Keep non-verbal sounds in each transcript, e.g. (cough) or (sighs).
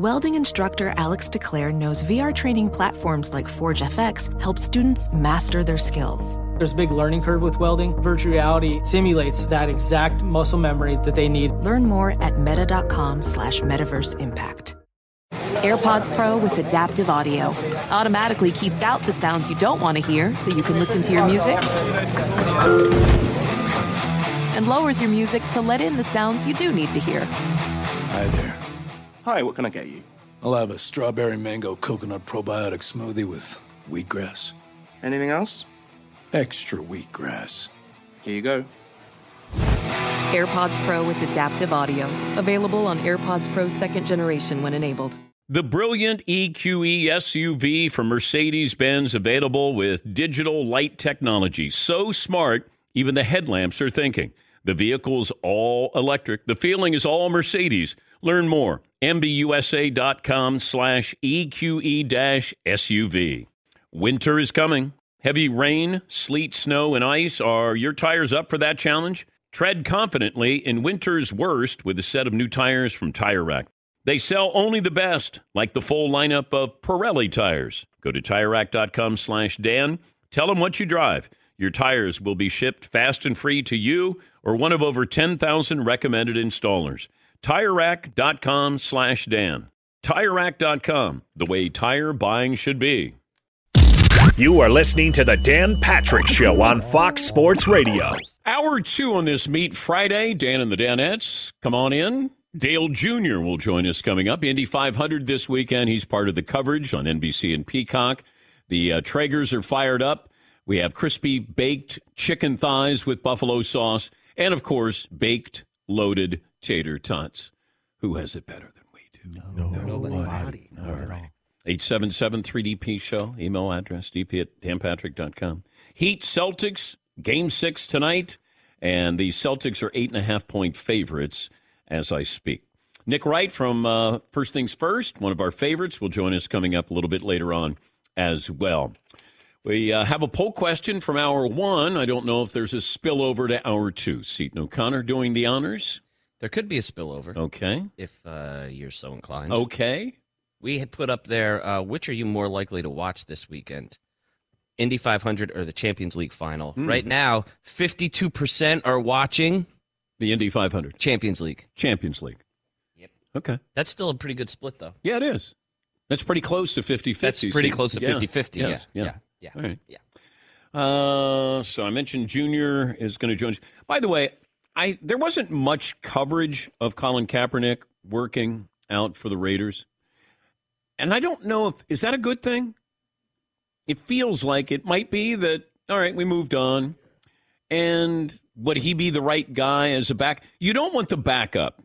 Welding instructor Alex DeClaire knows VR training platforms like Forge FX help students master their skills. There's a big learning curve with welding. Virtual reality simulates that exact muscle memory that they need. Learn more at meta.com slash metaverse impact. AirPods Pro with adaptive audio automatically keeps out the sounds you don't want to hear so you can listen to your music and lowers your music to let in the sounds you do need to hear. Hi there. Hi, what can I get you? I'll have a strawberry mango coconut probiotic smoothie with wheatgrass. Anything else? Extra wheatgrass. Here you go. AirPods Pro with adaptive audio. Available on AirPods Pro second generation when enabled. The brilliant EQE SUV from Mercedes Benz available with digital light technology. So smart, even the headlamps are thinking. The vehicle's all electric. The feeling is all Mercedes. Learn more. MBUSA.com slash EQE SUV. Winter is coming. Heavy rain, sleet, snow, and ice. Are your tires up for that challenge? Tread confidently in winter's worst with a set of new tires from Tire Rack. They sell only the best, like the full lineup of Pirelli tires. Go to TireRack.com slash Dan. Tell them what you drive. Your tires will be shipped fast and free to you or one of over 10,000 recommended installers. TireRack.com slash Dan. TireRack.com, the way tire buying should be. You are listening to the Dan Patrick Show on Fox Sports Radio. Hour two on this Meat Friday. Dan and the Danettes, come on in. Dale Jr. will join us coming up. Indy 500 this weekend. He's part of the coverage on NBC and Peacock. The uh, Traegers are fired up. We have crispy baked chicken thighs with buffalo sauce, and of course, baked loaded tater tots. Who has it better than we do? No, nobody. All right. 877 3DP Show. Email address dp at danpatrick.com. Heat Celtics, game six tonight. And the Celtics are eight and a half point favorites as I speak. Nick Wright from uh, First Things First, one of our favorites, will join us coming up a little bit later on as well. We uh, have a poll question from hour one. I don't know if there's a spillover to hour two. Seton O'Connor doing the honors. There could be a spillover. Okay. If uh, you're so inclined. Okay. We had put up there, uh, which are you more likely to watch this weekend? Indy 500 or the Champions League final? Mm. Right now, 52% are watching the Indy 500. Champions League. Champions League. Yep. Okay. That's still a pretty good split, though. Yeah, it is. That's pretty close to 50 50. That's pretty close to 50 50. Yeah. Yeah. Yes. Yeah. yeah. Yeah. All right. Yeah. Uh, so I mentioned Junior is going to join. us. By the way, I there wasn't much coverage of Colin Kaepernick working out for the Raiders, and I don't know if is that a good thing. It feels like it might be that. All right, we moved on, and would he be the right guy as a back? You don't want the backup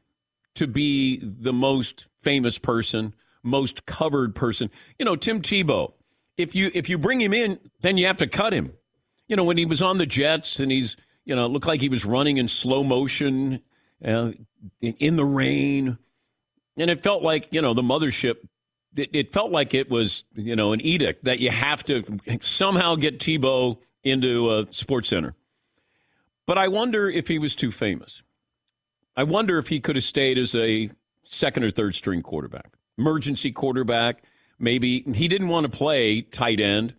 to be the most famous person, most covered person. You know, Tim Tebow. If you if you bring him in, then you have to cut him. You know, when he was on the Jets and he's you know, it looked like he was running in slow motion uh, in the rain. And it felt like, you know, the mothership, it, it, felt like it was, you know, an edict that you have to somehow get Tebow into a sports center. But I wonder if he was too famous. I wonder if he could have stayed as a second or third string quarterback, emergency quarterback. Maybe he didn't want to play tight end.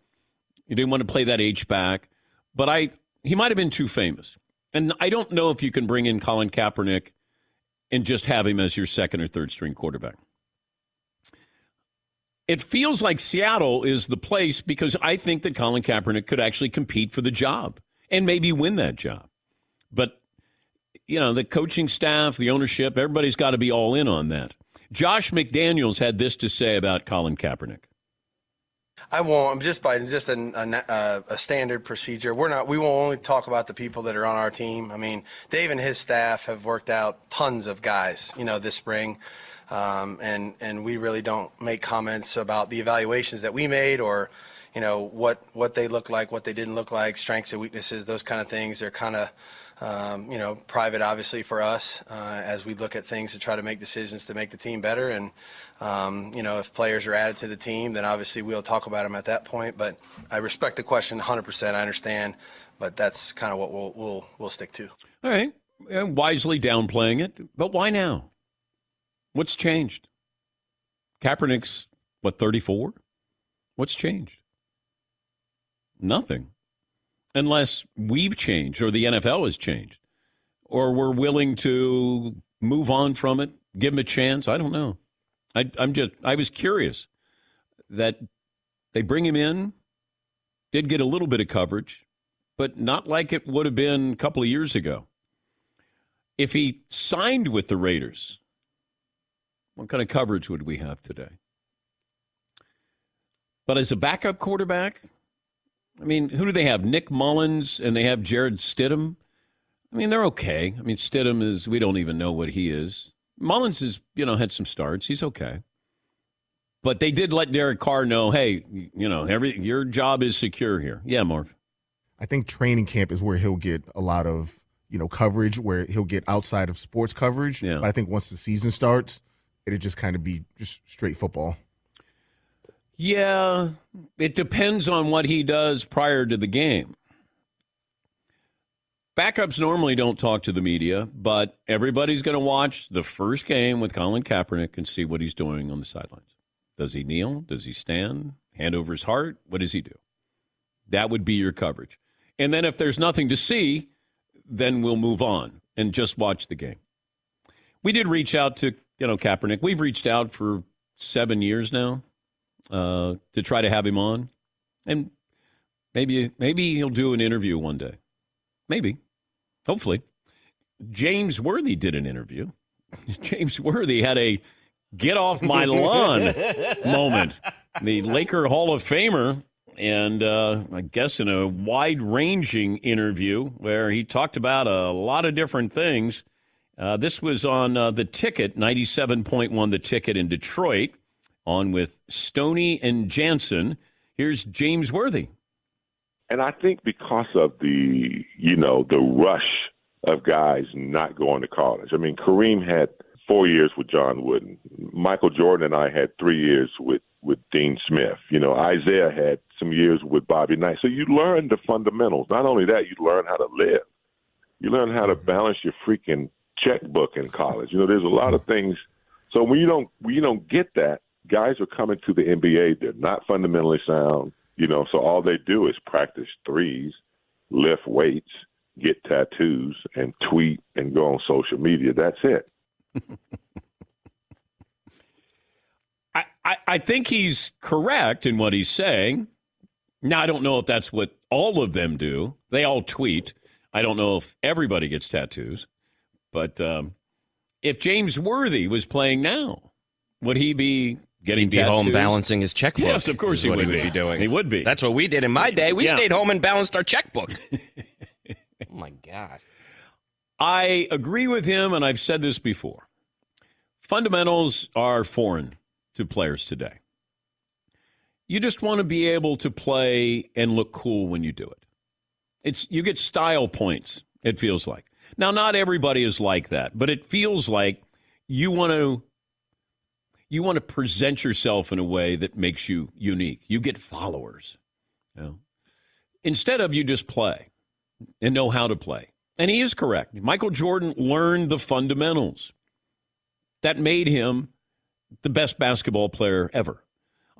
He didn't want to play that H back. But I, he might have been too famous. And I don't know if you can bring in Colin Kaepernick and just have him as your second or third string quarterback. It feels like Seattle is the place because I think that Colin Kaepernick could actually compete for the job and maybe win that job. But, you know, the coaching staff, the ownership, everybody's got to be all in on that. Josh McDaniels had this to say about Colin Kaepernick. I won't. Just by just a, a, a, standard procedure. We're not. We won't only talk about the people that are on our team. I mean, Dave and his staff have worked out tons of guys. You know, this spring, um, and and we really don't make comments about the evaluations that we made or, you know, what what they look like, what they didn't look like, strengths and weaknesses, those kind of things. They're kind of um, you know, private obviously for us uh, as we look at things to try to make decisions to make the team better. And, um, you know, if players are added to the team, then obviously we'll talk about them at that point. But I respect the question 100%. I understand, but that's kind of what we'll, we'll, we'll stick to. All right. Wisely downplaying it. But why now? What's changed? Kaepernick's, what, 34? What's changed? Nothing. Unless we've changed or the NFL has changed or we're willing to move on from it, give him a chance. I don't know. I, I'm just, I was curious that they bring him in, did get a little bit of coverage, but not like it would have been a couple of years ago. If he signed with the Raiders, what kind of coverage would we have today? But as a backup quarterback, I mean, who do they have? Nick Mullens and they have Jarrett Stidham. I mean, they're okay. I mean, Stidham is, we don't even know what he is. Mullins has, you know, had some starts. He's okay. But they did let Derek Carr know, hey, you know, every your job is secure here. Yeah, Marv. I think training camp is where he'll get a lot of, you know, coverage, where he'll get outside of sports coverage. Yeah. But I think once the season starts, it'll just kind of be just straight football. Yeah, it depends on what he does prior to the game. Backups normally don't talk to the media, but everybody's going to watch the first game with Colin Kaepernick and see what he's doing on the sidelines. Does he kneel? Does he stand? Hand over his heart? What does he do? That would be your coverage. And then if there's nothing to see, then we'll move on and just watch the game. We did reach out to, you know, Kaepernick. We've reached out for seven years now uh, to try to have him on. And maybe maybe he'll do an interview one day. Maybe. Hopefully. James Worthy did an interview. (laughs) James Worthy had a get off my (laughs) lawn moment. The Laker Hall of Famer, and uh, I guess in a wide ranging interview where he talked about a lot of different things. Uh, this was on uh, the ticket, 97.1 the ticket in Detroit, on with Stoney and Jansen. Here's James Worthy. And I think because of the, you know, the rush of guys not going to college. I mean, Kareem had four years with John Wooden. Michael Jordan and I had three years with with Dean Smith. You know, Isiah had some years with Bobby Knight. So you learn the fundamentals. Not only that, you learn how to live. You learn how to mm-hmm. balance your freaking checkbook in college. You know, there's a lot of things. So when you don't when you don't get that, guys are coming to the NBA. They're not fundamentally sound. You know, so all they do is practice threes, lift weights, get tattoos, and tweet and go on social media. That's it. (laughs) I, I, I think he's correct in what he's saying. Now, I don't know if that's what all of them do. They all tweet. I don't know if everybody gets tattoos. But um, if James Worthy was playing now, would he be getting be tattoos? home balancing his checkbook. Yes, of course he would he would be. be doing. He would be. That's what we did in my day. We Yeah. stayed home and balanced our checkbook. (laughs) oh my god. I agree with him, and I've said this before. Fundamentals are foreign to players today. You just want to be able to play and look cool when you do it. It's you get style points, it feels like. Now not everybody is like that, but it feels like you want to you want to present yourself in a way that makes you unique. You get followers. You know? Instead of you just play and know how to play. And he is correct. Michael Jordan learned the fundamentals. That made him the best basketball player ever.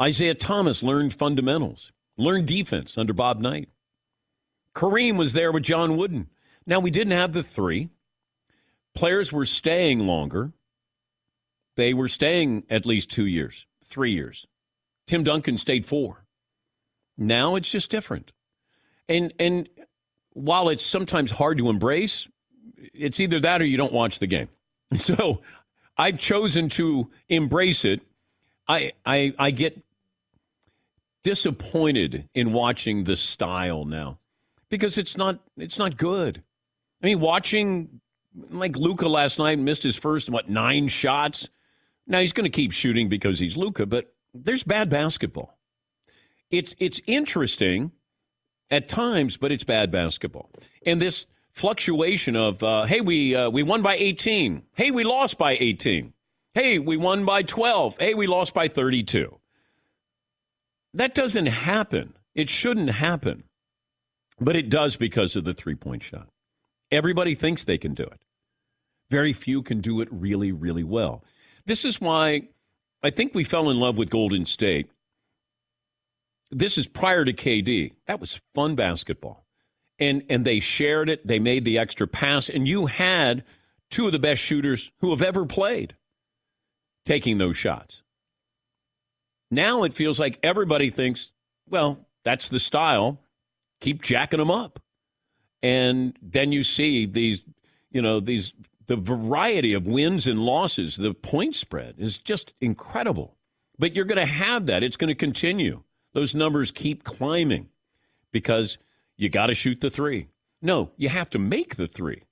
Isiah Thomas learned fundamentals, learned defense under Bob Knight. Kareem was there with John Wooden. Now, we didn't have the three. Players were staying longer. They were staying at least two years, three years. Tim Duncan stayed four. Now it's just different. And and while it's sometimes hard to embrace, it's either that or you don't watch the game. (laughs) So I've chosen to embrace it. I I I get disappointed in watching the style now because it's not it's not good. I mean, watching like Luka last night missed his first what nine shots. Now he's going to keep shooting because he's Luka, but there's bad basketball. It's it's interesting at times, but it's bad basketball. And this fluctuation of uh, hey we uh, we won by 18, hey we lost by 18, hey we won by 12, hey we lost by 32. That doesn't happen. It shouldn't happen, but it does because of the three point shot. Everybody thinks they can do it. Very few can do it really, really well. This is why I think we fell in love with Golden State. This is prior to KD. That was fun basketball. And and they shared it. They made the extra pass and you had two of the best shooters who have ever played taking those shots. Now it feels like everybody thinks, well, that's the style. Keep jacking them up. And then you see these, you know, these the variety of wins and losses, the point spread is just incredible. But you're going to have that. It's going to continue. Those numbers keep climbing because you got to shoot the three. No, you have to make the three.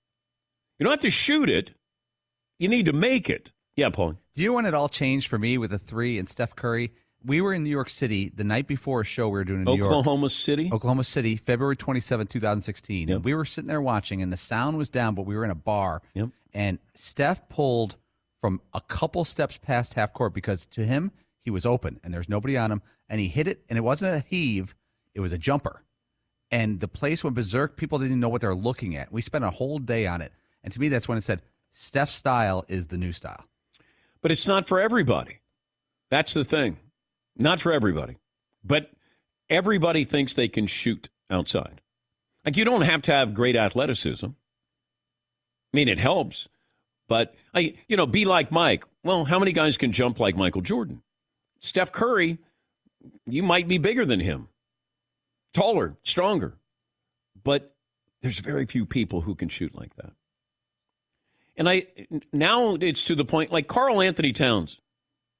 You don't have to shoot it. You need to make it. Yeah, Paul. Do you know when it all changed for me with the three and Steph Curry? We were in New York City the night before a show we were doing in New York. Oklahoma City? Oklahoma City, February 27, 2016. Yep. And we were sitting there watching, and the sound was down, but we were in a bar. Yep. And Steph pulled from a couple steps past half court because to him, he was open and there's nobody on him. And he hit it, and it wasn't a heave, it was a jumper. And the place went berserk. People didn't know what they were looking at. We spent a whole day on it. And to me, that's when it said, Steph's style is the new style. But it's not for everybody. That's the thing. Not for everybody. But everybody thinks they can shoot outside. Like you don't have to have great athleticism. I mean, it helps. But I, you know, be like Mike. Well, how many guys can jump like Michael Jordan? Steph Curry, you might be bigger than him, taller, stronger. But there's very few people who can shoot like that. And I now it's to the point like Karl-Anthony Towns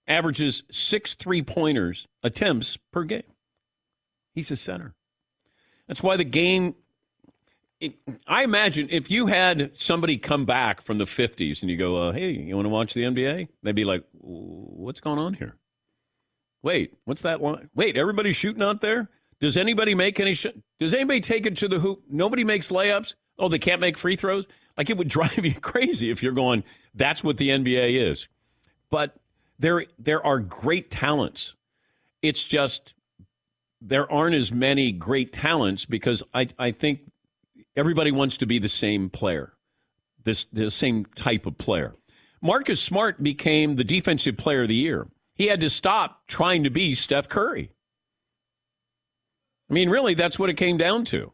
averages six three pointers attempts per game. He's a center. That's why the game. I imagine if you had somebody come back from the 50s and you go, uh, hey, you want to watch the NBA? They'd be like, what's going on here? Wait, what's that line? Wait, everybody's shooting out there? Does anybody make any? Sh- Does anybody take it to the hoop? Nobody makes layups. Oh, they can't make free throws. Like it would (laughs) drive you crazy if you're going. That's what the NBA is. But there, there are great talents. It's just there aren't as many great talents because I, I think everybody wants to be the same player, this the same type of player. Marcus Smart became the defensive player of the year. He had to stop trying to be Steph Curry. I mean, really, that's what it came down to.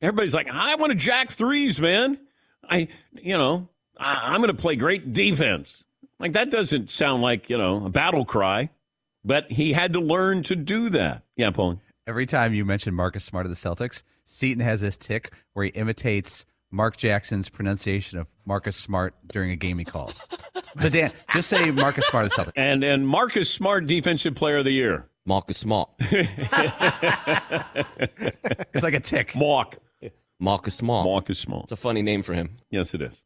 Everybody's like, I want to jack threes, man. I, you know, I, I'm going to play great defense. Like that doesn't sound like you know a battle cry, but he had to learn to do that. Yeah, Paul. Every time you mention Marcus Smart of the Celtics, Seton has this tick where he imitates Mark Jackson's pronunciation of Marcus Smart during a game he calls. (laughs) So Dan, just say Marcus Smart of the Celtics. And and Marcus Smart, defensive player of the year. Marcus Smart. (laughs) It's like a tick. Mark. Marcus Smart. Marcus Smart. It's a funny name for him. Yes, it is.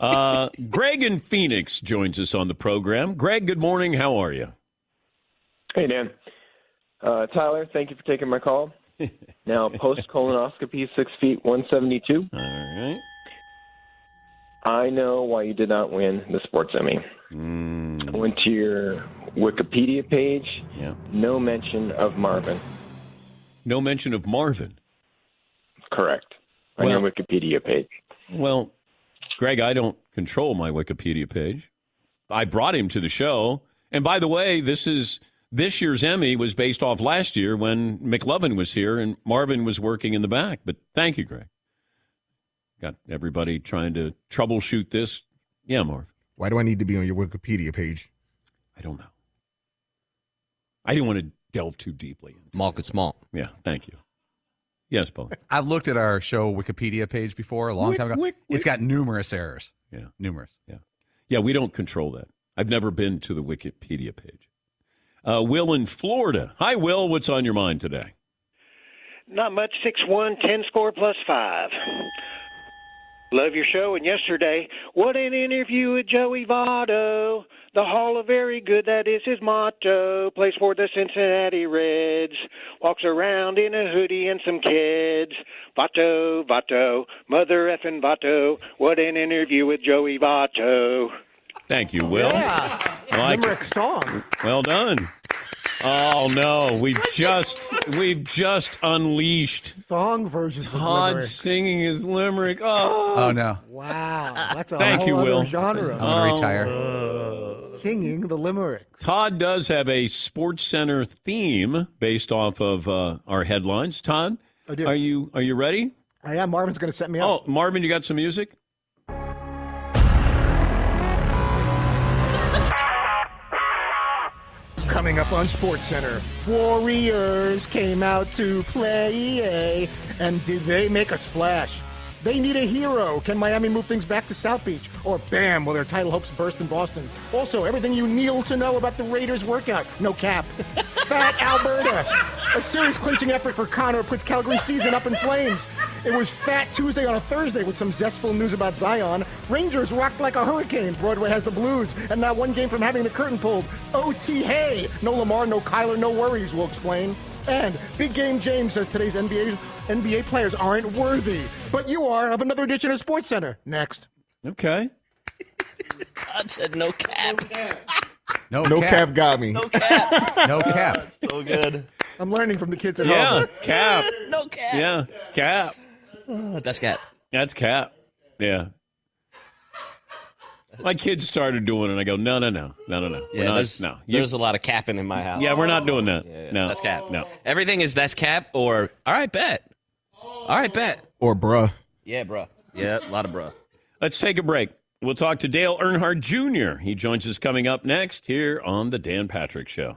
Uh, Greg in Phoenix joins us on the program. Greg, good morning. How are you? Hey, Dan. Uh, Tyler, thank you for taking my call. (laughs) Now, post colonoscopy, six feet, 172. All right. I know why you did not win the Sports Emmy. Mm, I went to your Wikipedia page. yeah. No mention of Marvin. No mention of Marvin. Correct. On your Wikipedia page. Well, Greg, I don't control my Wikipedia page. I brought him to the show. And by the way, this is this year's Emmy was based off last year when McLovin was here and Marvin was working in the back. But thank you, Greg. Got everybody trying to troubleshoot this. Yeah, Marv. Why do I need to be on your Wikipedia page? I don't know. I didn't want to delve too deeply. Marcus Smart. Yeah, thank you. Yes, Paul. I've looked at our show Wikipedia page before a long Wick, time ago. wick, It's wick. got numerous errors. Yeah. Numerous. Yeah. Yeah, we don't control that. I've never been to the Wikipedia page. Uh, Will in Florida. Hi, Will. What's on your mind today? Not much. Six one, ten score plus five. Love your show. And yesterday, what an interview with Joey Votto. The Hall of Very Good, that is his motto. Plays for the Cincinnati Reds. Walks around in a hoodie and some kids. Votto, Votto, mother effing Votto. What an interview with Joey Votto. Thank you, Will. Yeah. I like Limerick song. Well done. Oh no, we've just we've just unleashed Song versions Todd limericks. singing his limerick. Oh, Oh, no. Wow. That's a Thank whole you, other Will. genre. I'm going to retire. Uh, singing the limericks. Todd does have a Sports Center theme based off of uh, our headlines. Todd, I do. are you are you ready? I am. Marvin's going to set me up. Oh, Marvin, you got some music? Coming up on Sports Center, Warriors came out to play, and did they make a splash? They need a hero. Can Miami move things back to South Beach? Or bam, will their title hopes burst in Boston? Also, everything you need to know about the Raiders workout. No cap. (laughs) Fat Alberta. A serious clinching effort for Connor puts Calgary's season up in flames. It was Fat Tuesday on a Thursday with some zestful news about Zion. Rangers rocked like a hurricane. Broadway has the blues, and now one game from having the curtain pulled. OT, hey! No Lamar, no Kyler, no worries, we'll explain. And Big Game James says today's NBA NBA players aren't worthy, but you are of another edition of Sports Center. Next. Okay. God said no cap. No, No cap. cap got me. No cap. No cap. (laughs) so good. I'm learning from the kids at Yeah, home. cap. (laughs) No cap. Yeah, cap. Ah, that's cap. That's cap. Yeah. My kids started doing it, and I go, no, no, no, no, no, no. We're Yeah, not- there's, no. You- there's a lot of capping in my house. yeah, we're not doing that. No, That's cap. No. Everything is that's cap or all right, bet. All right, bet. Or bruh. Yeah, bruh. Yeah, a lot of bruh. Let's take a break. We'll talk to Dale Earnhardt Jr. He joins us coming up next here on the Dan Patrick Show.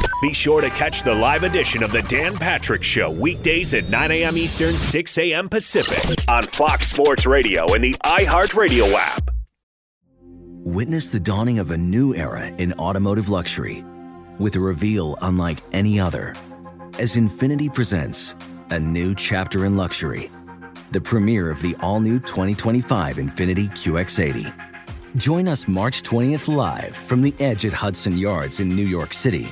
Be sure to catch the live edition of the Dan Patrick Show weekdays at 9 a.m. Eastern, 6 a.m. Pacific on Fox Sports Radio and the iHeartRadio app. Witness the dawning of a new era in automotive luxury with a reveal unlike any other as Infiniti presents a new chapter in luxury, the premiere of the all new 2025 Infiniti QX80. Join us March 20th live from the edge at Hudson Yards in New York City,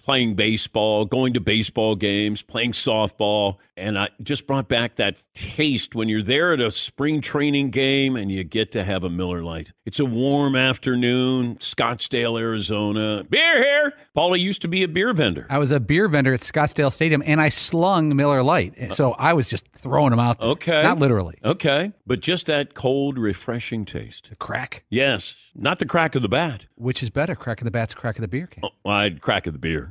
playing baseball, going to baseball games, playing softball, and I just brought back that taste when you're there at a spring training game and you get to have a Miller Lite. It's a warm afternoon, Scottsdale, Arizona. Beer here. Paulie used to be a beer vendor. I was a beer vendor at Scottsdale Stadium, and I slung Miller Lite. So I was just throwing them out there. Okay. Not literally. Okay. But just that cold, refreshing taste. The crack. Yes. Not the crack of the bat. Which is better, crack of the bat's crack of the beer can. Oh, I'd crack of the beer.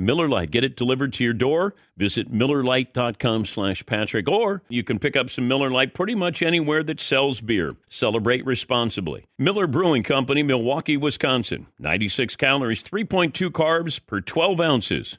Miller Lite. Get it delivered to your door. Visit MillerLite.com slash Patrick. Or you can pick up some Miller Lite pretty much anywhere that sells beer. Celebrate responsibly. Miller Brewing Company, Milwaukee, Wisconsin. 96 calories, 3.2 carbs per 12 ounces.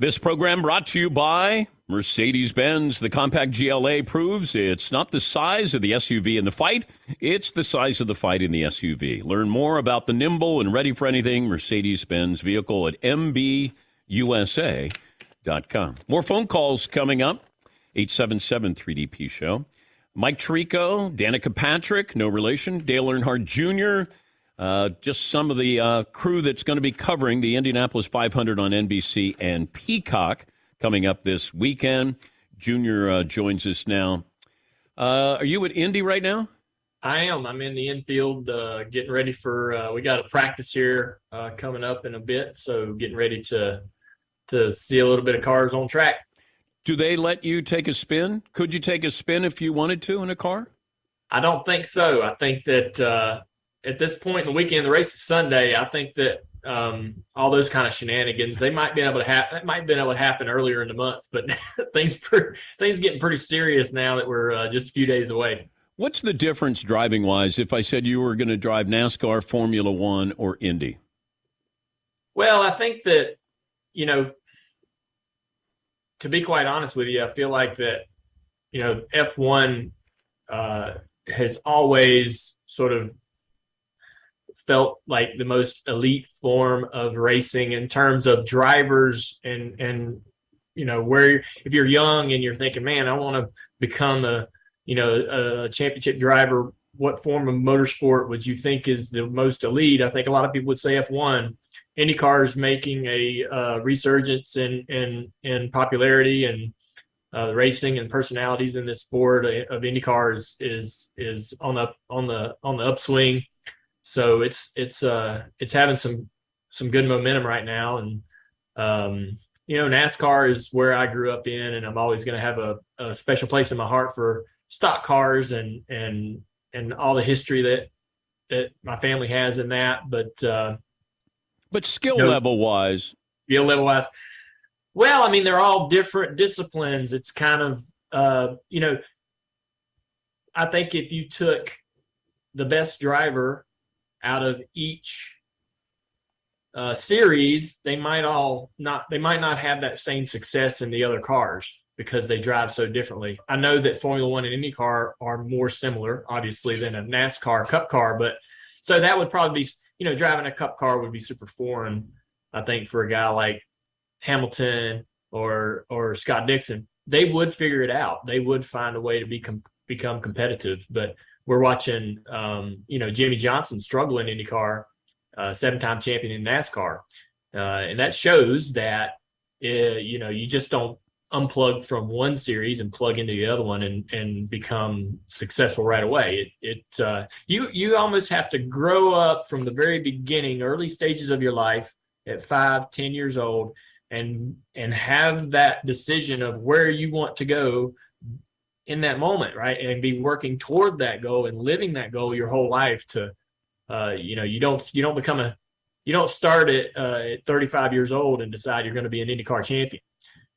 This program brought to you by Mercedes Benz. The compact GLA proves it's not the size of the SUV in the fight, it's the size of the fight in the SUV. Learn more about the nimble and ready for anything Mercedes Benz vehicle at MBUSA.com. More phone calls coming up 877 3DP Show. Mike Tirico, Danica Patrick, no relation, Dale Earnhardt Jr., uh, just some of the uh, crew that's going to be covering the Indianapolis 500 on NBC and Peacock coming up this weekend. Junior uh, joins us now. Uh, are you at Indy right now? I am. I'm in the infield, uh, getting ready for. Uh, we got a practice here coming up in a bit, so getting ready to to see a little bit of cars on track. Do they let you take a spin? Could you take a spin if you wanted to in a car? I don't think so. I think that at this point in the weekend, the race is Sunday. I think that um, all those kind of shenanigans they might be able to happen. That might have been able to happen earlier in the month, but (laughs) things things getting pretty serious now that we're uh, just a few days away. What's the difference driving wise if I said you were going to drive NASCAR, Formula One, or Indy? Well, I think that you know, to be quite honest with you, I feel like that you know F one uh, has always sort of felt like the most elite form of racing in terms of drivers and and you know where if you're young and you're thinking man i want to become a you know a championship driver what form of motorsport would you think is the most elite i think a lot of people would say f1 indycar is making a uh, resurgence in in in popularity and uh, the racing and personalities in this sport of IndyCar is is is on the on the on the upswing. So it's it's uh it's having some some good momentum right now, and um, you know NASCAR is where I grew up in, and I'm always going to have a, a special place in my heart for stock cars and and and all the history that that my family has in that. But uh, but skill you know, level wise, skill level wise, well, I mean they're all different disciplines. It's kind of uh, you know, I think if you took the best driver out of each uh, series, they might all not they might not have that same success in the other cars because they drive so differently. I know that Formula One and IndyCar are more similar, obviously, than a NASCAR Cup car, but so that would probably be you know driving a Cup car would be super foreign, I think, for a guy like Hamilton or or Scott Dixon. They would figure it out. They would find a way to be com- become competitive, but we're watching, um, you know, Jimmie Johnson struggle in IndyCar, uh, seven-time champion in NASCAR, uh, and that shows that uh, you know you just don't unplug from one series and plug into the other one and and become successful right away. It it uh, you you almost have to grow up from the very beginning, early stages of your life at five, ten years old, and and have that decision of where you want to go in that moment, right? And be working toward that goal and living that goal your whole life to, uh, you know, you don't, you don't become a, you don't start at, uh, at 35 years old and decide you're going to be an IndyCar champion.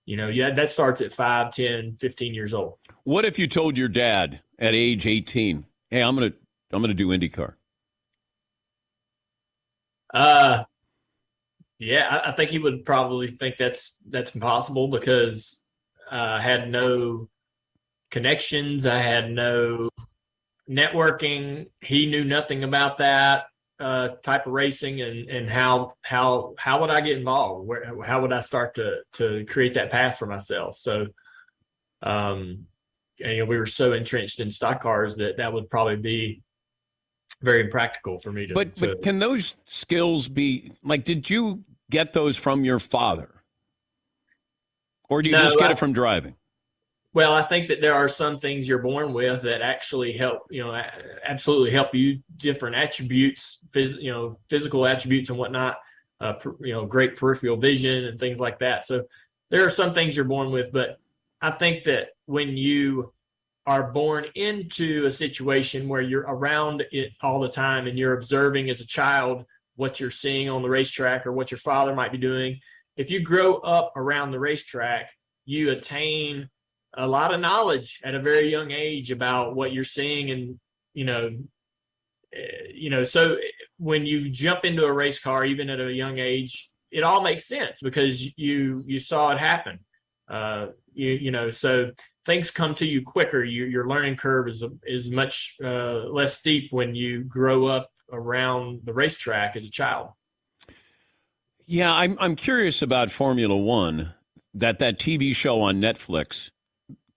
You know, yeah, that starts at 5, 10, 15 years old. What if you told your dad at age 18, hey, I'm going to, I'm going to do IndyCar? Uh, yeah, I, I think he would probably think that's, that's impossible because uh, I had no connections. I had no networking. He knew nothing about that. uh, type of racing and and how how how would I get involved? Where how would I start to to create that path for myself? So, um, and, you know, we were so entrenched in stock cars that that would probably be very impractical for me to. But to, but can those skills be like? Did you get those from your father, or do you No, just get I- it from driving? Well, I think that there are some things you're born with that actually help, you know, absolutely help you different attributes, phys, you know, physical attributes and whatnot, uh, you know, great peripheral vision and things like that. So there are some things you're born with, but I think that when you are born into a situation where you're around it all the time and you're observing as a child what you're seeing on the racetrack or what your father might be doing, if you grow up around the racetrack, you attain a lot of knowledge at a very young age about what you're seeing and you know eh, you know so when you jump into a race car even at a young age it all makes sense because you you saw it happen uh you you know so things come to you quicker your your learning curve is is much uh less steep when you grow up around the racetrack as a child Yeah, I'm I'm curious about Formula One. That that TV show on Netflix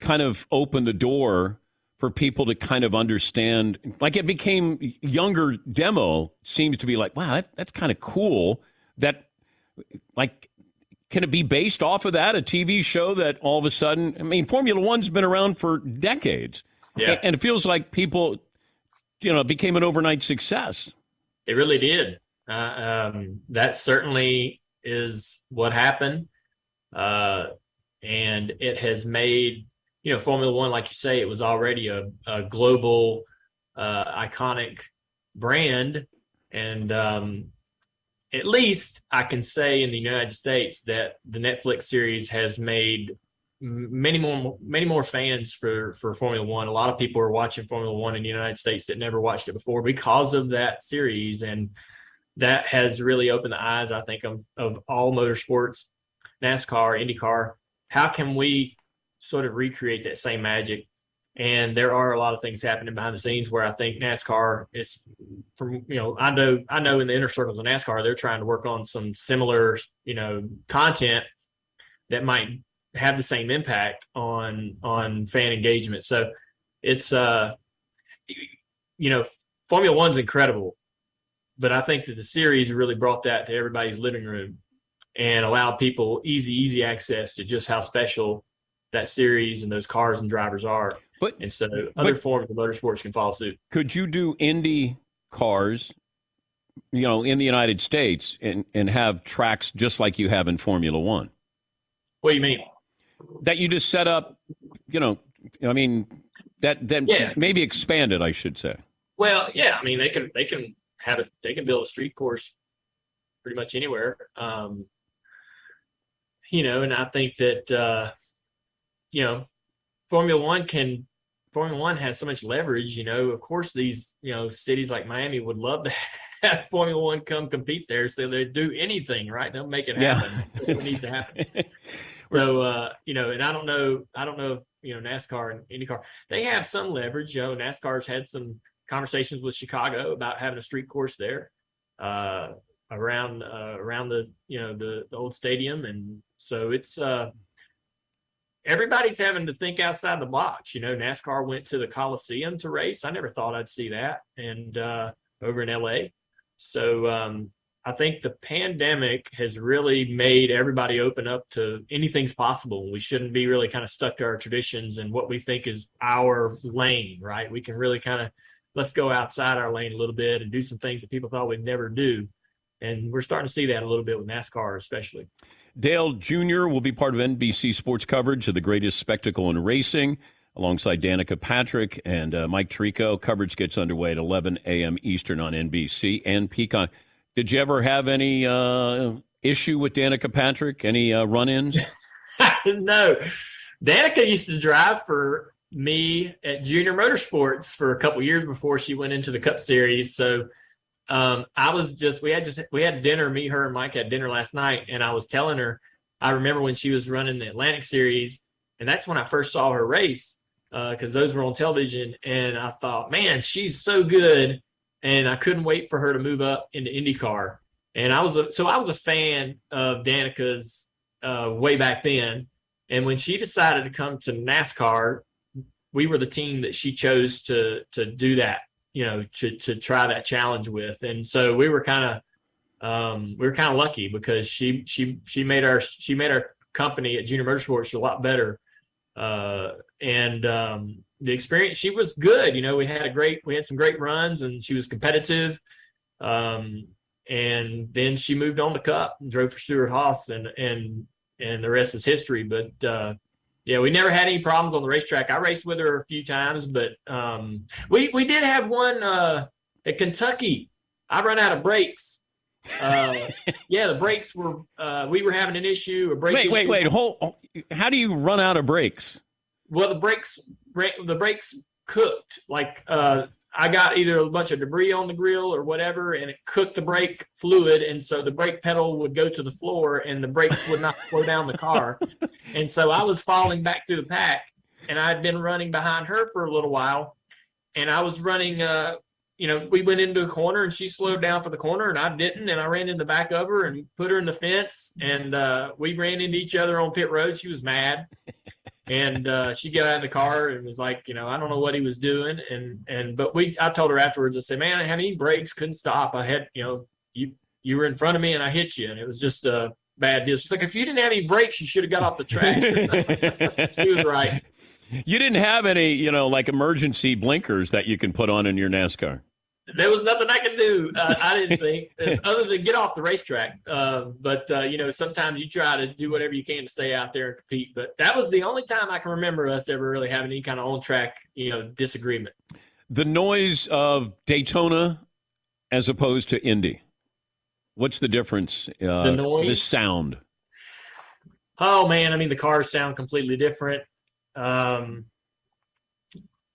kind of opened the door for people to kind of understand. Like it became younger demo seems to be like, wow, that, that's kind of cool. That like can it be based off of that a TV show that all of a sudden? I mean, Formula One's been around for decades, Yeah. and it feels like people, you know, it became an overnight success. It really did. Uh, um, that certainly is what happened. Uh, and it has made, you know, Formula One, like you say, it was already a, a global, uh, iconic brand. And um, at least I can say in the United States that the Netflix series has made many more many more fans for for Formula One. A lot of people are watching Formula One in the United States that never watched it before because of that series, and that has really opened the eyes, I think, of of all motorsports, NASCAR, IndyCar. How can we sort of recreate that same magic? And there are a lot of things happening behind the scenes where I think NASCAR is from you know I know I know in the inner circles of NASCAR they're trying to work on some similar you know content that might have the same impact on on fan engagement. So it's uh you know Formula One's incredible, but I think that the series really brought that to everybody's living room and allowed people easy easy access to just how special that series and those cars and drivers are. But and so other but- forms of motorsports can follow suit. Could you do Indy cars, you know, in the United States and, and have tracks just like you have in Formula One? What do you mean? That you just set up, you know, I mean, that then Yeah. maybe expand it, I should say. Well, yeah, I mean they can they can have it they can build a street course pretty much anywhere. Um you know, and I think that uh you know, Formula 1 can Formula 1 has so much leverage, you know. Of course these, you know, cities like Miami would love to (laughs) have Formula 1 come compete there so they do anything, right? They'll make it happen. Yeah. it needs to happen. (laughs) So uh, you know, and I don't know, I don't know if you know NASCAR and IndyCar, they have some leverage. You know, NASCAR's had some conversations with Chicago about having a street course there, uh, around uh, around the you know the, the old stadium, and so it's uh, everybody's having to think outside the box. You know, NASCAR went to the Coliseum to race. I never thought I'd see that, and uh, over in LA. So um, I think the pandemic has really made everybody open up to anything's possible. We shouldn't be really kind of stuck to our traditions and what we think is our lane, right? We can really kind of let's go outside our lane a little bit and do some things that people thought we'd never do. And we're starting to see that a little bit with NASCAR, especially. Dale Jr. will be part of NBC Sports coverage of the greatest spectacle in racing alongside Danica Patrick and uh, Mike Tirico. Coverage gets underway at 11 a.m. Eastern on NBC and Peacock. Did you ever have any uh, issue with Danica Patrick? Any uh, run ins? (laughs) no. Danica used to drive for me at Junior Motorsports for a couple years before she went into the Cup Series. So um, I was just we had just we had dinner. Me, her, and Mike had dinner last night, and I was telling her I remember when she was running the Atlantic Series, and that's when I first saw her race because those were on television, and I thought, man, she's so good. and I couldn't wait for her to move up into IndyCar. And I was a, so I was a fan of Danica's uh, way back then. And when she decided to come to NASCAR, we were the team that she chose to to do that, you know, to to try that challenge with. And so we were kind of um, we were kind of lucky because she she she made our she made our company at Junior Motorsports a lot better. Uh, and um, the experience she was good. You know, we had a great we had some great runs and she was competitive. Um, and then she moved on to Cup and drove for Stewart-Haas and and and the rest is history. But uh, yeah, we never had any problems on the racetrack. I raced with her a few times, but um, we we did have one uh, at Kentucky. I run out of brakes. Uh, (laughs) yeah, the brakes were. Uh, we were having an issue. A brake. Wait, wait, issue. wait. Hold. How do you run out of brakes? Well, the brakes the brakes cooked. Like uh, I got either a bunch of debris on the grill or whatever, and it cooked the brake fluid, and so the brake pedal would go to the floor, and the brakes would not slow down the car. (laughs) And so I was falling back through the pack, and I'd been running behind her for a little while, and I was running. Uh, you know, we went into a corner and she slowed down for the corner and I didn't. And I ran in the back of her and put her in the fence. And uh, we ran into each other on pit road. She was mad and uh, she got out of the car and was like, you know, I don't know what he was doing, and and but we, I told her afterwards, I said, man, I had any brakes, couldn't stop. I had, you know, you you were in front of me and I hit you, and it was just a bad deal. She's like, if you didn't have any brakes, you should have got off the track. (laughs) (laughs) she was right. You didn't have any, you know, like emergency blinkers that you can put on in your NASCAR there was nothing I could do. Uh, I didn't think other than get off the racetrack. Uh, but uh, you know, sometimes you try to do whatever you can to stay out there and compete. But that was the only time I can remember us ever really having any kind of on track, you know, disagreement. The noise of Daytona as opposed to Indy. What's the difference? Uh, the noise, the sound. Oh man, I mean the cars sound completely different. Um,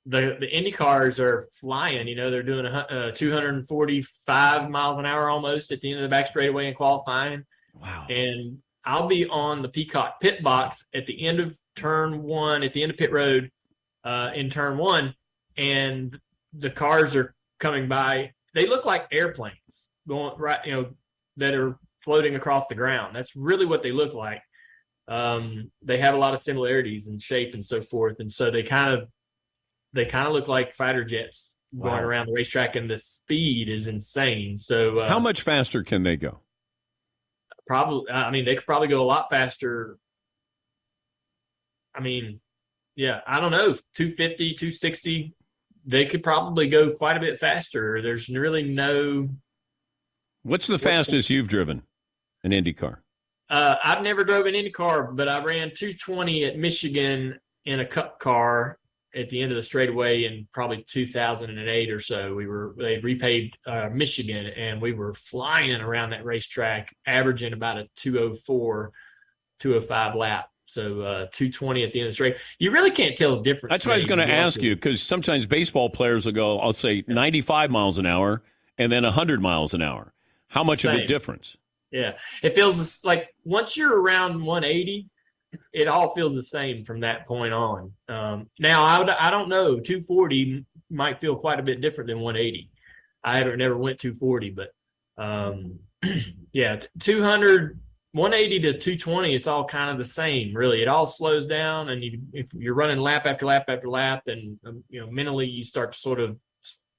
the the Indy cars are flying. You know, they're doing a, uh, 245 miles an hour almost at the end of the back straightaway in qualifying. Wow! And I'll be on the Peacock pit box at the end of turn one, at the end of pit road, uh, in turn one, and the cars are coming by. They look like airplanes going right, you know, that are floating across the ground. That's really what they look like. Um, they have a lot of similarities in shape and so forth, and so they kind of they kind of look like fighter jets wow. going around the racetrack, and the speed is insane. So, uh, how much faster can they go? Probably, I mean, they could probably go a lot faster. I mean, yeah, I don't know, 250, 260. They could probably go quite a bit faster. There's really no. What's the fastest you've driven an Indy car? Uh, I've never drove an Indy car, but I ran 220 at Michigan in a cup car at the end of the straightaway in probably 2008 or so. We were they repaved uh, Michigan, and we were flying around that racetrack, averaging about a 204, 205 lap. So uh, 220 at the end of the straight. You really can't tell the difference. That's what I was going to ask you because sometimes baseball players will go, I'll say 95 miles an hour and then 100 miles an hour. How much Same. of a difference? Yeah, it feels like once you're around 180, it all feels the same from that point on. Um, now, I, would, I don't know. 240 might feel quite a bit different than 180. I never went 240, but um, (clears throat) yeah, 200, 180 to 220, it's all kind of the same, really. It all slows down, and you, if you're running lap after lap after lap, and um, you know mentally you start to sort of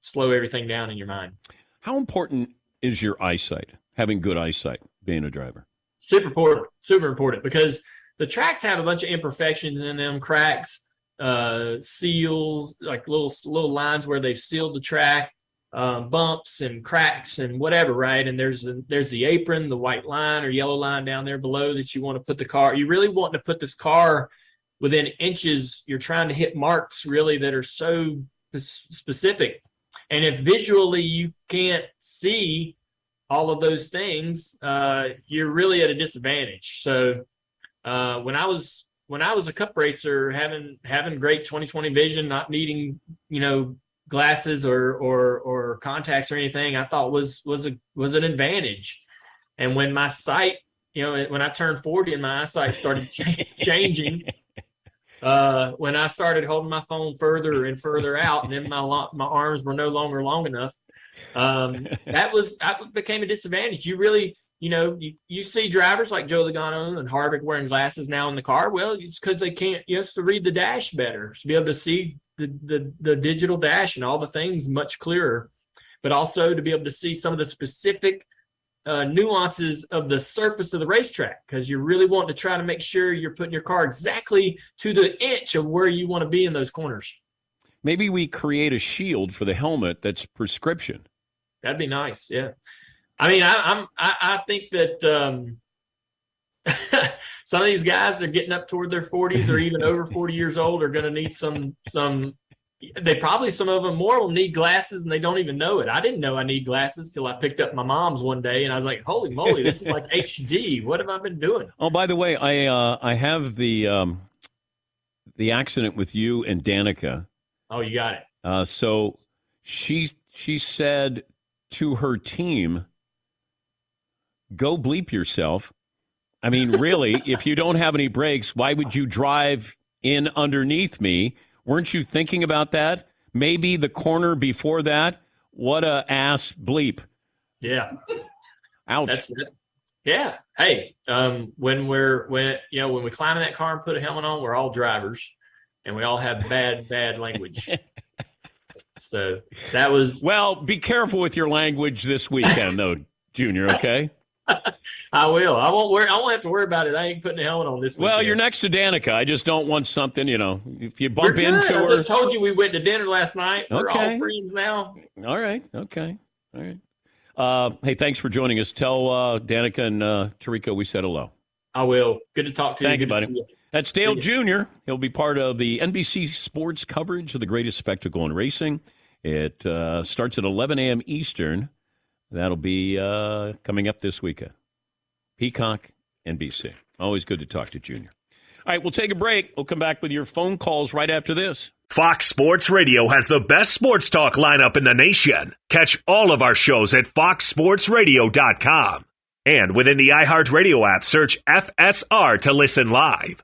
slow everything down in your mind. How important is your eyesight? Having good eyesight, being a driver. Super important. Super important because the tracks have a bunch of imperfections in them, cracks, uh, seals, like little little lines where they've sealed the track, um, bumps and cracks and whatever, right? And there's the, there's the apron, the white line or yellow line down there below that you want to put the car. You really want to put this car within inches. You're trying to hit marks really that are so specific. And if visually you can't see all of those things, uh, you're really at a disadvantage. So uh, when I was when I was a cup racer, having having great 2020 vision, not needing you know glasses or or or contacts or anything, I thought was was a was an advantage. And when my sight, you know, when I turned 40 and my eyesight started (laughs) changing, uh, when I started holding my phone further and further out, and then my my arms were no longer long enough, Um, that was that became a disadvantage. You really, you know, you, you see drivers like Joey Logano and Harvick wearing glasses now in the car. Well, it's because they can't. You have to read the dash better to be able to see the, the the digital dash and all the things much clearer, but also to be able to see some of the specific uh, nuances of the surface of the racetrack because you really want to try to make sure you're putting your car exactly to the inch of where you want to be in those corners. Maybe we create a shield for the helmet that's prescription. That'd be nice. Yeah. I mean, I, I'm I, I think that um, (laughs) some of these guys are getting up toward their 40s or even over (laughs) 40 years old are going to need some some. They probably some of them more will need glasses and they don't even know it. I didn't know I need glasses till I picked up my mom's one day and I was like, "Holy moly, this is like (laughs) HD! What have I been doing?" Oh, by the way, I uh, I have the um, the accident with you and Danica. Oh, you got it. Uh, so she she said to her team, "Go bleep yourself." I mean, really, if you don't have any brakes, why would you drive in underneath me? Weren't you thinking about that? Maybe the corner before that. What a ass bleep. Yeah. Ouch. That's it. Yeah. Hey, um, when we're when you know when we climb in that car and put a helmet on, we're all drivers, and we all have bad bad language. (laughs) so that was well. Be careful with your language this weekend, though, Junior. Okay. (laughs) I will. I won't worry. I won't have to worry about it. I ain't putting a helmet on this. Well, weekend. you're next to Danica. I just don't want something. You know, if you We're bump into I her. just told you we went to dinner last night. We're Okay. all friends now. All right. Okay. All right. Uh, hey, thanks for joining us. Tell uh, Danica and uh, Tariko we said hello. I will. Good to talk to Thank you. you, Good to buddy. you. That's Dale Jr. He'll be part of the NBC Sports coverage of the greatest spectacle in racing. It uh, starts at 11 a.m. Eastern. That'll be uh, coming up this weekend. Peacock, NBC. Always good to talk to Junior. All right, we'll take a break. We'll come back with your phone calls right after this. Fox Sports Radio has the best sports talk lineup in the nation. Catch all of our shows at foxsportsradio.com. And within the iHeartRadio app, search FSR to listen live.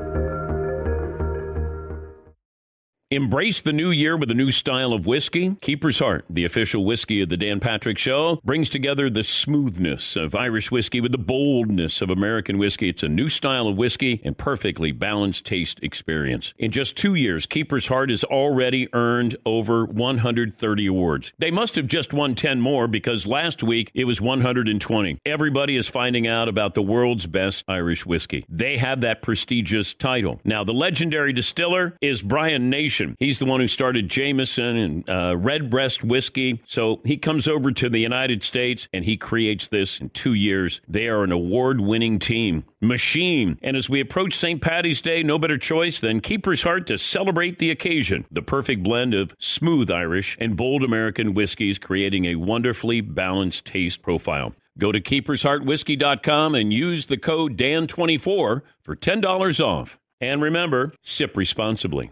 Embrace the new year with a new style of whiskey. Keeper's Heart, the official whiskey of the Dan Patrick Show, brings together the smoothness of Irish whiskey with the boldness of American whiskey. It's a new style of whiskey and perfectly balanced taste experience. In just two years, Keeper's Heart has already earned over 130 awards. They must have just won 10 more because last week it was 120. Everybody is finding out about the world's best Irish whiskey. They have that prestigious title. Now, the legendary distiller is Brian Nation He's the one who started Jameson and uh, Redbreast whiskey. So he comes over to the United States and he creates this in two years. They are an award winning team. Machine. And as we approach St. Patty's Day, no better choice than Keeper's Heart to celebrate the occasion. The perfect blend of smooth Irish and bold American whiskeys, creating a wonderfully balanced taste profile. Go to keepersheartwhiskey.com and use the code DAN24 for $10 off. And remember, sip responsibly.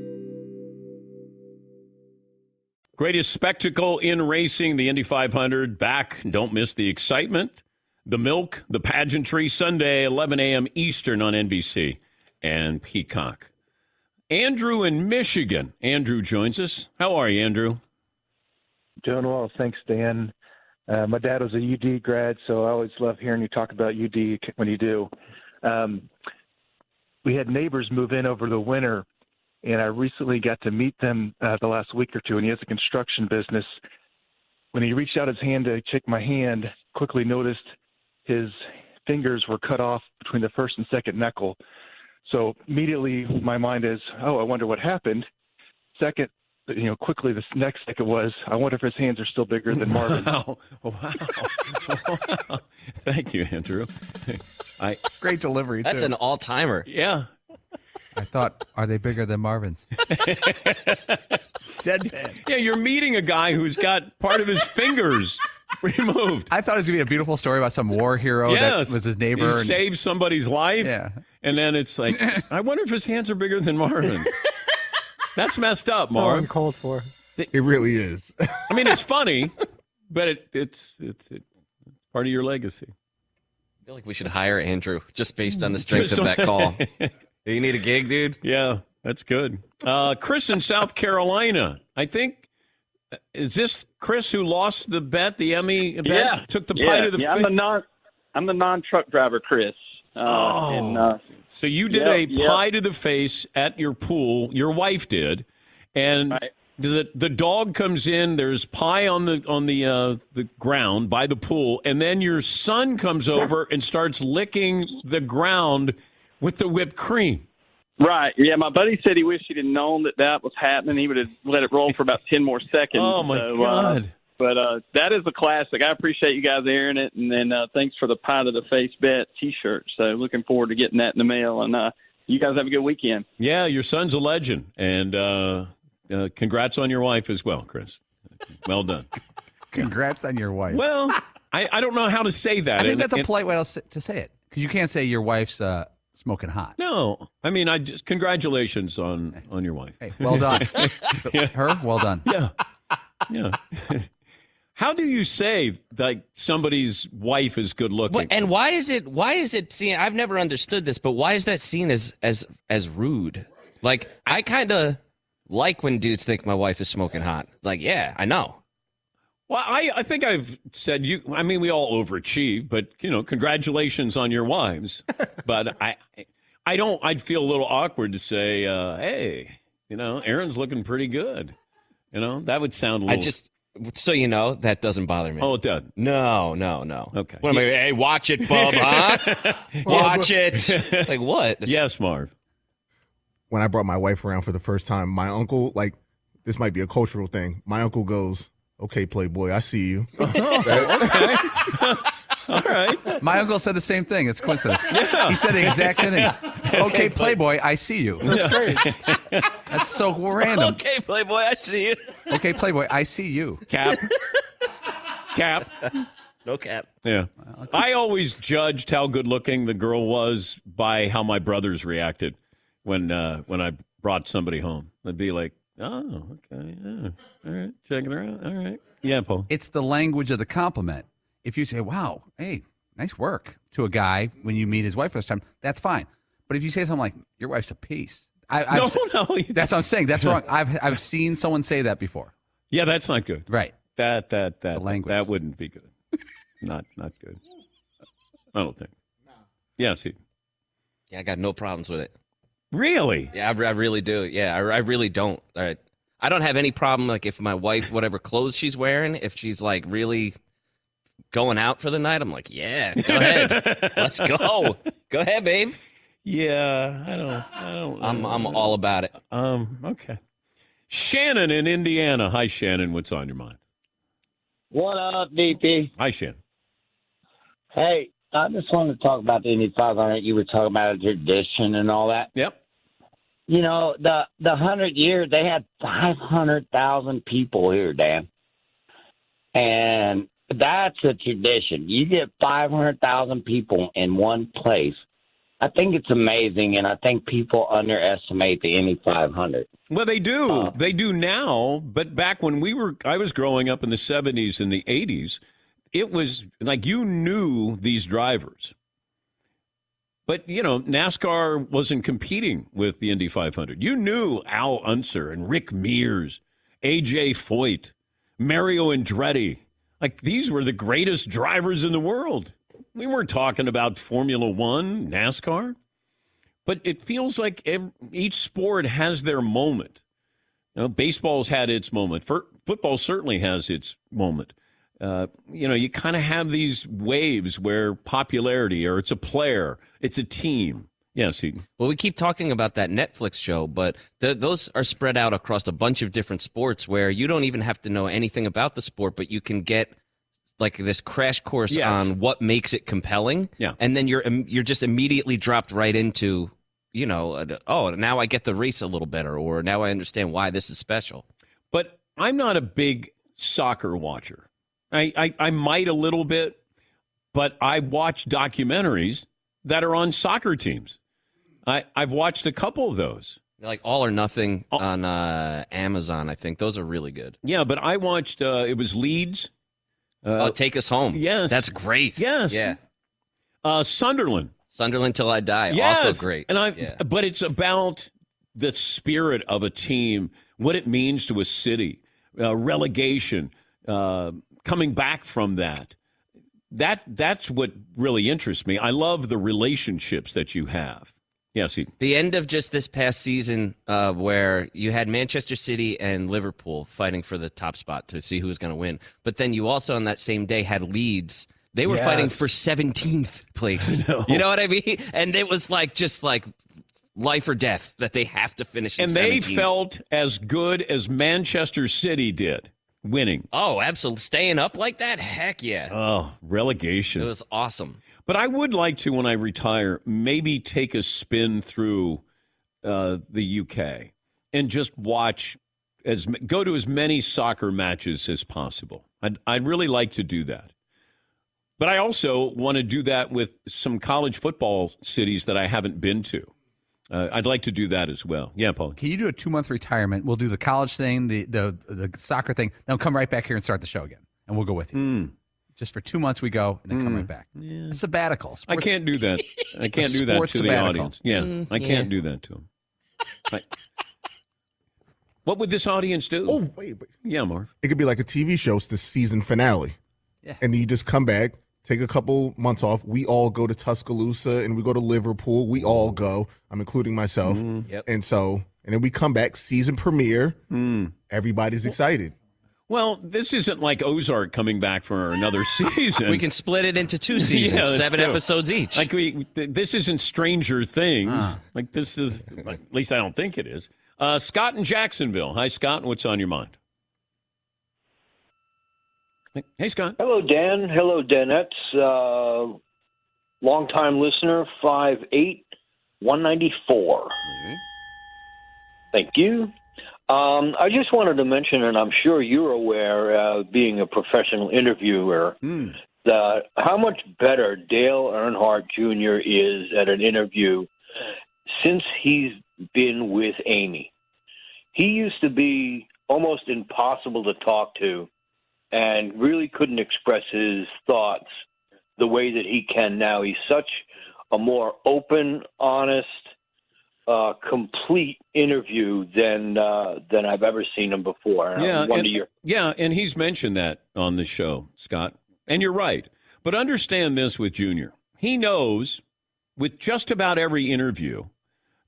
Greatest spectacle in racing, the Indy 500. Back. Don't miss the excitement, the milk, the pageantry. Sunday, 11 a.m. Eastern on NBC and Peacock. Andrew in Michigan. Andrew joins us. How are you, Andrew? Doing well. Thanks, Dan. Uh, my dad was a UD grad, so I always love hearing you talk about UD when you do. Um, we had neighbors move in over the winter and I recently got to meet them uh, the last week or two. And he has a construction business. When he reached out his hand to shake my hand, quickly noticed his fingers were cut off between the first and second knuckle. So immediately my mind is, oh, I wonder what happened. Second, you know, quickly the next second was, I wonder if his hands are still bigger than Marvin. (laughs) Wow! Wow! wow. (laughs) Thank you, Andrew. I great delivery. That's too. an all timer. Yeah. I thought, are they bigger than Marvin's? (laughs) Deadpan. Yeah, you're meeting a guy who's got part of his fingers removed. I thought it was gonna be a beautiful story about some war hero yes. that was his neighbor. He and- saved somebody's life. Yeah. And then it's like, (laughs) I wonder if his hands are bigger than Marvin. That's messed up, Marv. called for. It really is. (laughs) I mean, it's funny, but it, it's it's it's part of your legacy. I feel like we should hire Andrew just based on the strength Just of that call. You need a gig, dude? Yeah, that's good. Uh, Chris in South Carolina. I think is this Chris who lost the bet, the Emmy bet, Yeah, took the yeah, pie to the yeah. I'm fi- the non, I'm the non-truck driver, Chris. Uh, Oh. and, uh, So you did Yep, a yep. pie to the face at your pool. Your wife did, and the the dog comes in. There's pie on the on the uh, the ground by the pool, and then your son comes over and starts licking the ground with the whipped cream. Right. Yeah, my buddy said he wished he'd have known that that was happening. He would have let it roll for about ten more seconds. Oh, my So, God. Uh, but uh, that is a classic. I appreciate you guys airing it, and then uh, thanks for the pie to the face bet T-shirt. So looking forward to getting that in the mail. And uh, you guys have a good weekend. Yeah, your son's a legend, and uh, uh, congrats on your wife as well, Chris. Well done. (laughs) Congrats on your wife. Well, I, I don't know how to say that. I think And- that's a and- polite way to say- to say it because you can't say your wife's uh, smoking hot. No, I mean, I just congratulations on on your wife. Hey, well done. Yeah. (laughs) Her, well done. Yeah, yeah. (laughs) How do you say like somebody's wife is good looking? What, and why is it? Why is it seen? I've never understood this, but why is that seen as as as rude? Like I kind of like when dudes think my wife is smoking hot. Like, yeah, I know. Well, I, I think I've said you. I mean, we all overachieve, but you know, congratulations on your wives. (laughs) but I, I don't. I'd feel a little awkward to say, uh, "Hey, you know, Aaron's looking pretty good." You know, that would sound a I little. just so you know that doesn't bother me. Oh, it does. No, no, no. Okay. What am I? Hey, watch it, bub. (laughs) Huh? (laughs) watch it. Like what? Yes, Marv. When I brought my wife around for the first time, my uncle, like, this might be a cultural thing. My uncle goes, "Okay, Playboy, I see you." (laughs) okay. (laughs) All right. My uncle said the same thing. It's coincidence. Yeah. He said the exact same thing. (laughs) Okay, Playboy, I see you. That's great. That's so random. Okay, Playboy, I see you. Okay, Playboy, I see you. Cap. Cap. No cap. Yeah. I always judged how good looking the girl was by how my brothers reacted when uh, when I brought somebody home. I'd be like, oh, okay, yeah. All right, checking her out. All right. Yeah, Paul. It's the language of the compliment. If you say, "Wow, hey, nice work," to a guy when you meet his wife first time, that's fine. But if you say something like, "Your wife's a piece," I, I've, No, se- (laughs) no, that's what I'm saying. That's (laughs) wrong. I've I've seen someone say that before. Yeah, that's not good. Right. That that that language that wouldn't be good. not not good. I don't think. No. Yeah, see. Yeah, I got no problems with it. Really? Yeah, I, I really do. Yeah, I, I really don't. All right. I don't have any problem like if my wife, whatever clothes she's wearing, if she's like really going out for the night, I'm like, yeah, go ahead, (laughs) let's go, go ahead, babe. Yeah, I don't. I don't. I'm I'm all about it. Um. Okay. Shannon in Indiana. Hi, Shannon. What's on your mind? What up, DP? Hi, Shannon. Hey, I just wanted to talk about the Indy 500. You were talking about a tradition and all that. Yep. You know, the the hundred years they had five hundred thousand people here, Dan, and that's a tradition. You get five hundred thousand people in one place. I think it's amazing, and I think people underestimate the Indy 500. Well, they do. Uh, they do now, but back when we were, I was growing up in the 70s and the 80s, it was like you knew these drivers. But, you know, NASCAR wasn't competing with the Indy 500. You knew Al Unser and Rick Mears, AJ Foyt, Mario Andretti. Like these were the greatest drivers in the world. We weren't talking about Formula One, NASCAR. But it feels like ev each sport has their moment. You know, baseball's had its moment. Football certainly has its moment. Uh, you know, you kind of have these waves where popularity, or it's a player, it's a team. Yes, Seton. Well, we keep talking about that Netflix show, but the, those are spread out across a bunch of different sports where you don't even have to know anything about the sport, but you can get like this crash course Yes. on what makes it compelling. Yeah. and then you're you're just immediately dropped right into you know, oh, now I get the race a little better, or now I understand why this is special. But I'm not a big soccer watcher. I, I, I might a little bit, but I watch documentaries that are on soccer teams. I, I've watched a couple of those. Like All or Nothing Oh. on uh, Amazon, I think those are really good. Yeah, but I watched, uh, it was Leeds. Uh, oh, Take Us Home. Yes. That's great. Yes. Yeah. Uh, Sunderland. Sunderland Till I Die. Yes. Also great. And I, Yeah. but it's about the spirit of a team, what it means to a city, uh, relegation, uh, coming back from that. That that's what really interests me. I love the relationships that you have. Yes, he, The end of just this past season, uh, where you had Manchester City and Liverpool fighting for the top spot to see who was going to win, but then you also on that same day had Leeds. They were fighting for 17th place. (laughs) You know what I mean? And it was like just like life or death that they have to finish. In and they felt as good as Manchester City did, winning. oh, absolutely staying up like that. Heck yeah, Oh, relegation. it was awesome. But I would like to, when I retire, maybe take a spin through uh, the UK and just watch as go to as many soccer matches as possible. I'd, I'd really like to do that. But I also want to do that with some college football cities that I haven't been to. Uh, I'd like to do that as well. Yeah, Paul. Can you do a two month retirement? We'll do the college thing, the the the soccer thing. Then come right back here and start the show again, and we'll go with you. Just for two months, we go and then come right back. A sabbatical. I can't do that. I (laughs) can't do that sports to the audience. Yeah, Mm, I can't yeah. do that to them. I- (laughs) what would this audience do? Oh, wait, wait. Yeah, Marv. It could be like a TV show. It's the season finale. Yeah. And then you just come back, take a couple months off. We all go to Tuscaloosa and we go to Liverpool. We all go. I'm including myself. Yep. And so, and then we come back, season premiere. Everybody's excited. Well, this isn't like Ozark coming back for another (laughs) season. We can split it into two (laughs) seasons, Yeah, seven do episodes each. Like we, th- this isn't Stranger Things. Ah. Like this is, like, at least I don't think it is. Uh, Scott in Jacksonville. Hi, Scott. What's on your mind? Hey, Scott. Hello, Dan. Hello, Danettes. Uh, long-time listener, five eight one four. Thank you. Um, I just wanted to mention, and I'm sure you're aware, uh, being a professional interviewer, that how much better Dale Earnhardt Jr. is at an interview since he's been with Amy. He used to be almost impossible to talk to and really couldn't express his thoughts the way that he can now. He's such a more open, honest, uh, complete interview than uh, than I've ever seen him before. And Yeah, and, your yeah, and he's mentioned that on the show, Scott. And you're right. But understand this with Junior. He knows with just about every interview,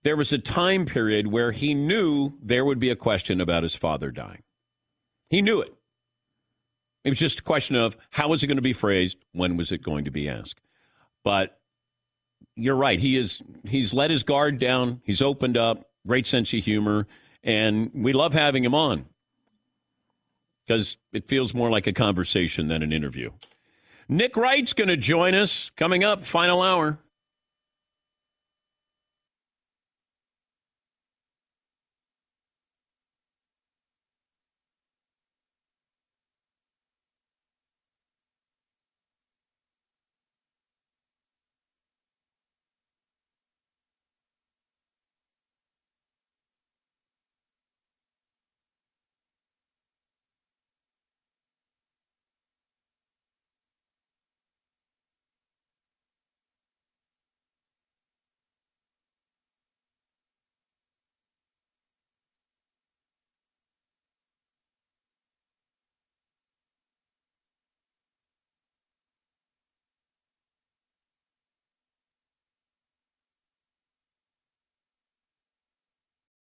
there was a time period where he knew there would be a question about his father dying. He knew it. It was just a question of how was it going to be phrased, when was it going to be asked. But you're right. He is he's let his guard down. He's opened up. Great sense of humor, and we love having him on because it feels more like a conversation than an interview. Nick Wright's going to join us coming up, final hour.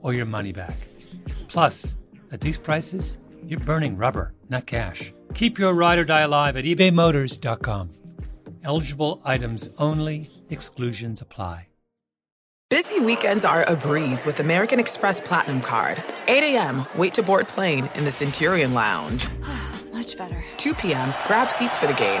or your money back. Plus, at these prices, you're burning rubber, not cash. Keep your ride or die alive at ebaymotors.com. Eligible items only, exclusions apply. Busy weekends are a breeze with American Express Platinum Card. 8 a.m., wait to board plane in the Centurion Lounge. (sighs) Much better. 2 p.m., grab seats for the game.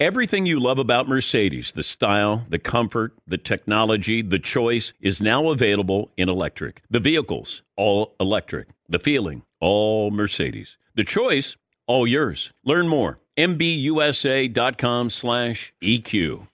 Everything you love about Mercedes, the style, the comfort, the technology, the choice, is now available in electric. The vehicles, all electric. The feeling, all Mercedes. The choice, all yours. Learn more. MBUSA.com slash EQ.